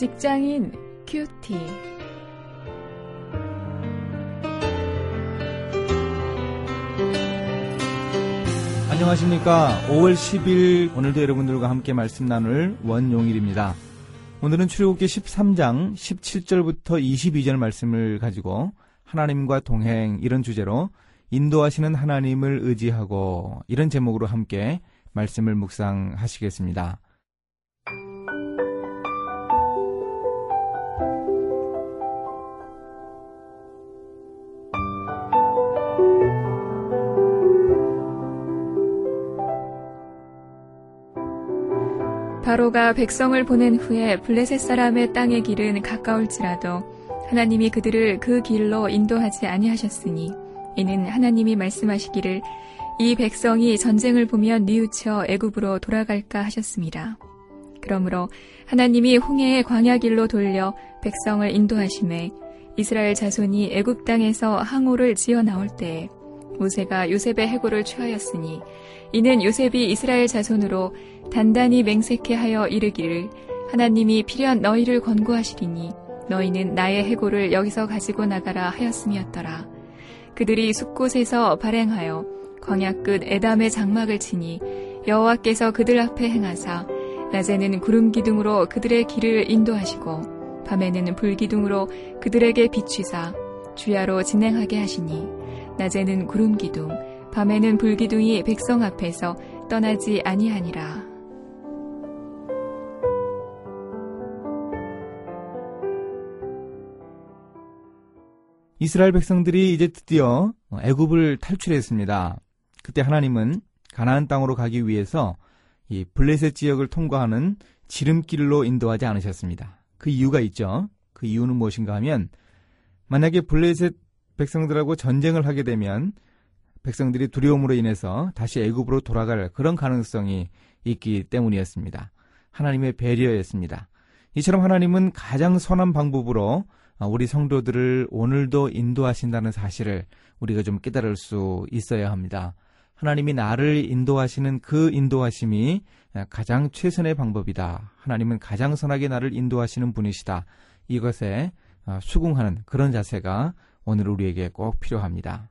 직장인 큐티. 안녕하십니까. 5월 10일 오늘도 여러분들과 함께 말씀 나눌 원용일입니다. 오늘은 출애굽기 13장 17절부터 22절 말씀을 가지고 하나님과 동행 이런 주제로 인도하시는 하나님을 의지하고 이런 제목으로 함께 말씀을 묵상하시겠습니다. 바로가 백성을 보낸 후에 블레셋 사람의 땅의 길은 가까울지라도 하나님이 그들을 그 길로 인도하지 아니하셨으니 이는 하나님이 말씀하시기를 이 백성이 전쟁을 보면 뉘우쳐 애굽으로 돌아갈까 하셨습니다. 그러므로 하나님이 홍해의 광야 길로 돌려 백성을 인도하심에 이스라엘 자손이 애굽 땅에서 항오를 지어 나올 때에 모세가 요셉의 해고를 취하였으니 이는 요셉이 이스라엘 자손으로 단단히 맹세케 하여 이르기를 하나님이 필연 너희를 권고하시리니 너희는 나의 해고를 여기서 가지고 나가라 하였음이었더라. 그들이 숲곳에서 발행하여 광야 끝 에담의 장막을 치니 여호와께서 그들 앞에 행하사 낮에는 구름 기둥으로 그들의 길을 인도하시고 밤에는 불 기둥으로 그들에게 비추사 주야로 진행하게 하시니 낮에는 구름 기둥 밤에는 불 기둥이 백성 앞에서 떠나지 아니하니라. 이스라엘 백성들이 이제 드디어 애굽을 탈출했습니다. 그때 하나님은 가나안 땅으로 가기 위해서 이 블레셋 지역을 통과하는 지름길로 인도하지 않으셨습니다. 그 이유가 있죠. 그 이유는 무엇인가 하면 만약에 블레셋 백성들하고 전쟁을 하게 되면 백성들이 두려움으로 인해서 다시 애굽으로 돌아갈 그런 가능성이 있기 때문이었습니다. 하나님의 배려였습니다. 이처럼 하나님은 가장 선한 방법으로 우리 성도들을 오늘도 인도하신다는 사실을 우리가 좀 깨달을 수 있어야 합니다. 하나님이 나를 인도하시는 그 인도하심이 가장 최선의 방법이다. 하나님은 가장 선하게 나를 인도하시는 분이시다. 이것에 수긍하는 그런 자세가 오늘 우리에게 꼭 필요합니다.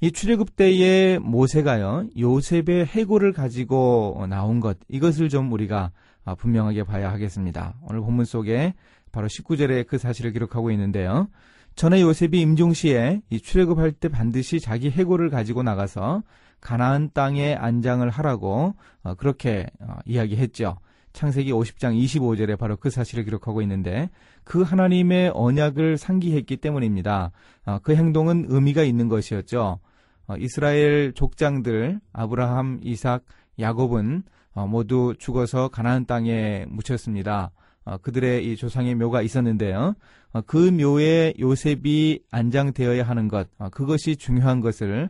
이 출애굽 때의 모세가요 요셉의 해고를 가지고 나온 것 이것을 좀 우리가 분명하게 봐야 하겠습니다. 오늘 본문 속에 바로 19절에 그 사실을 기록하고 있는데요. 전에 요셉이 임종 시에 이 출애굽할 때 반드시 자기 해고를 가지고 나가서 가나안 땅에 안장을 하라고 어, 그렇게 어, 이야기했죠. 창세기 50장 25절에 바로 그 사실을 기록하고 있는데 그 하나님의 언약을 상기했기 때문입니다. 어, 그 행동은 의미가 있는 것이었죠. 어, 이스라엘 족장들 아브라함, 이삭, 야곱은 어, 모두 죽어서 가나안 땅에 묻혔습니다. 그들의 이 조상의 묘가 있었는데요. 그 묘에 요셉이 안장되어야 하는 것, 그것이 중요한 것을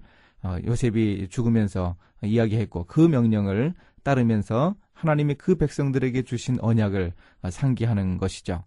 요셉이 죽으면서 이야기했고 그 명령을 따르면서 하나님이 그 백성들에게 주신 언약을 상기하는 것이죠.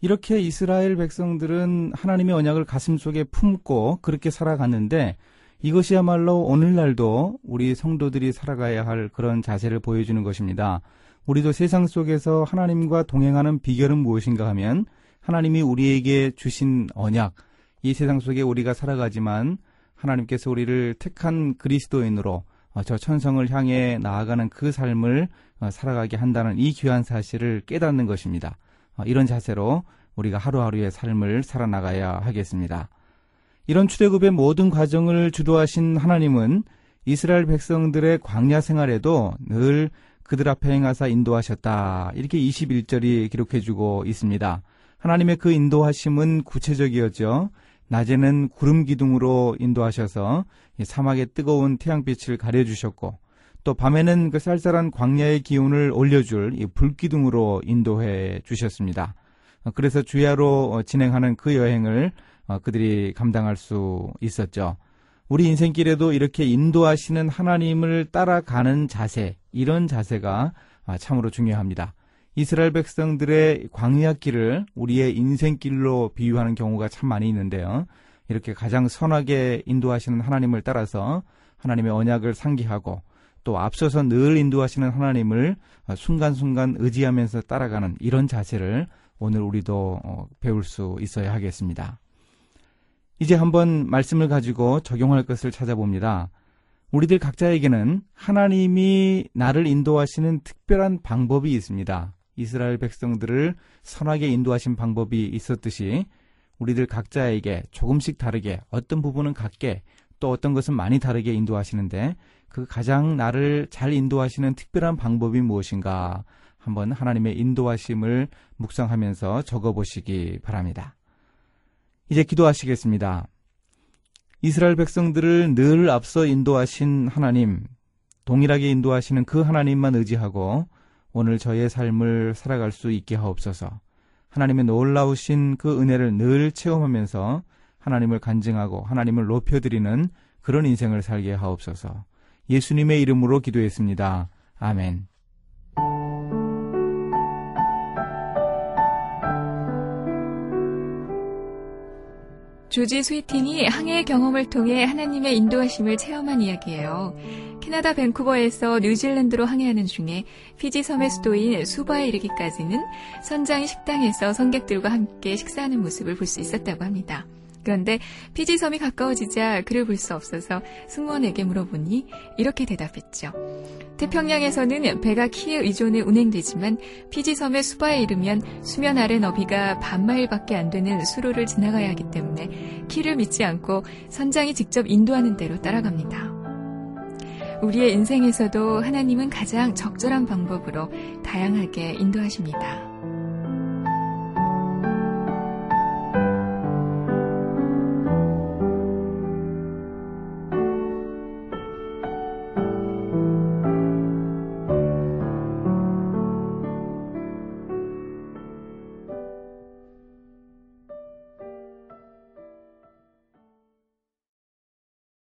이렇게 이스라엘 백성들은 하나님의 언약을 가슴 속에 품고 그렇게 살아갔는데 이것이야말로 오늘날도 우리 성도들이 살아가야 할 그런 자세를 보여주는 것입니다. 우리도 세상 속에서 하나님과 동행하는 비결은 무엇인가 하면 하나님이 우리에게 주신 언약, 이 세상 속에 우리가 살아가지만 하나님께서 우리를 택한 그리스도인으로 어, 저 천성을 향해 나아가는 그 삶을 어, 살아가게 한다는 이 귀한 사실을 깨닫는 것입니다. 어, 이런 자세로 우리가 하루하루의 삶을 살아나가야 하겠습니다. 이런 출애굽의 모든 과정을 주도하신 하나님은 이스라엘 백성들의 광야 생활에도 늘 그들 앞에 행하사 인도하셨다. 이렇게 21절이 기록해주고 있습니다. 하나님의 그 인도하심은 구체적이었죠. 낮에는 구름 기둥으로 인도하셔서 사막의 뜨거운 태양빛을 가려주셨고 또 밤에는 그 쌀쌀한 광야의 기운을 올려줄 이 불기둥으로 인도해 주셨습니다. 그래서 주야로 진행하는 그 여행을 그들이 감당할 수 있었죠. 우리 인생길에도 이렇게 인도하시는 하나님을 따라가는 자세, 이런 자세가 참으로 중요합니다. 이스라엘 백성들의 광야길을 우리의 인생길로 비유하는 경우가 참 많이 있는데요. 이렇게 가장 선하게 인도하시는 하나님을 따라서 하나님의 언약을 상기하고 또 앞서서 늘 인도하시는 하나님을 순간순간 의지하면서 따라가는 이런 자세를 오늘 우리도 어, 배울 수 있어야 하겠습니다. 이제 한번 말씀을 가지고 적용할 것을 찾아봅니다. 우리들 각자에게는 하나님이 나를 인도하시는 특별한 방법이 있습니다. 이스라엘 백성들을 선하게 인도하신 방법이 있었듯이 우리들 각자에게 조금씩 다르게 어떤 부분은 같게 또 어떤 것은 많이 다르게 인도하시는데 그 가장 나를 잘 인도하시는 특별한 방법이 무엇인가 한번 하나님의 인도하심을 묵상하면서 적어보시기 바랍니다. 이제 기도하시겠습니다. 이스라엘 백성들을 늘 앞서 인도하신 하나님, 동일하게 인도하시는 그 하나님만 의지하고 오늘 저의 삶을 살아갈 수 있게 하옵소서. 하나님의 놀라우신 그 은혜를 늘 체험하면서 하나님을 간증하고 하나님을 높여드리는 그런 인생을 살게 하옵소서. 예수님의 이름으로 기도했습니다. 아멘. 조지 스위틴이 항해 경험을 통해 하나님의 인도하심을 체험한 이야기예요. 캐나다 밴쿠버에서 뉴질랜드로 항해하는 중에 피지 섬의 수도인 수바에 이르기까지는 선장이 식당에서 성객들과 함께 식사하는 모습을 볼 수 있었다고 합니다. 그런데 피지 섬이 가까워지자 그를 볼 수 없어서 승무원에게 물어보니 이렇게 대답했죠. 태평양에서는 배가 키에 의존해 운행되지만 피지 섬의 수바에 이르면 수면 아래 너비가 반마일밖에 안 되는 수로를 지나가야 하기 때문에 키를 믿지 않고 선장이 직접 인도하는 대로 따라갑니다. 우리의 인생에서도 하나님은 가장 적절한 방법으로 다양하게 인도하십니다.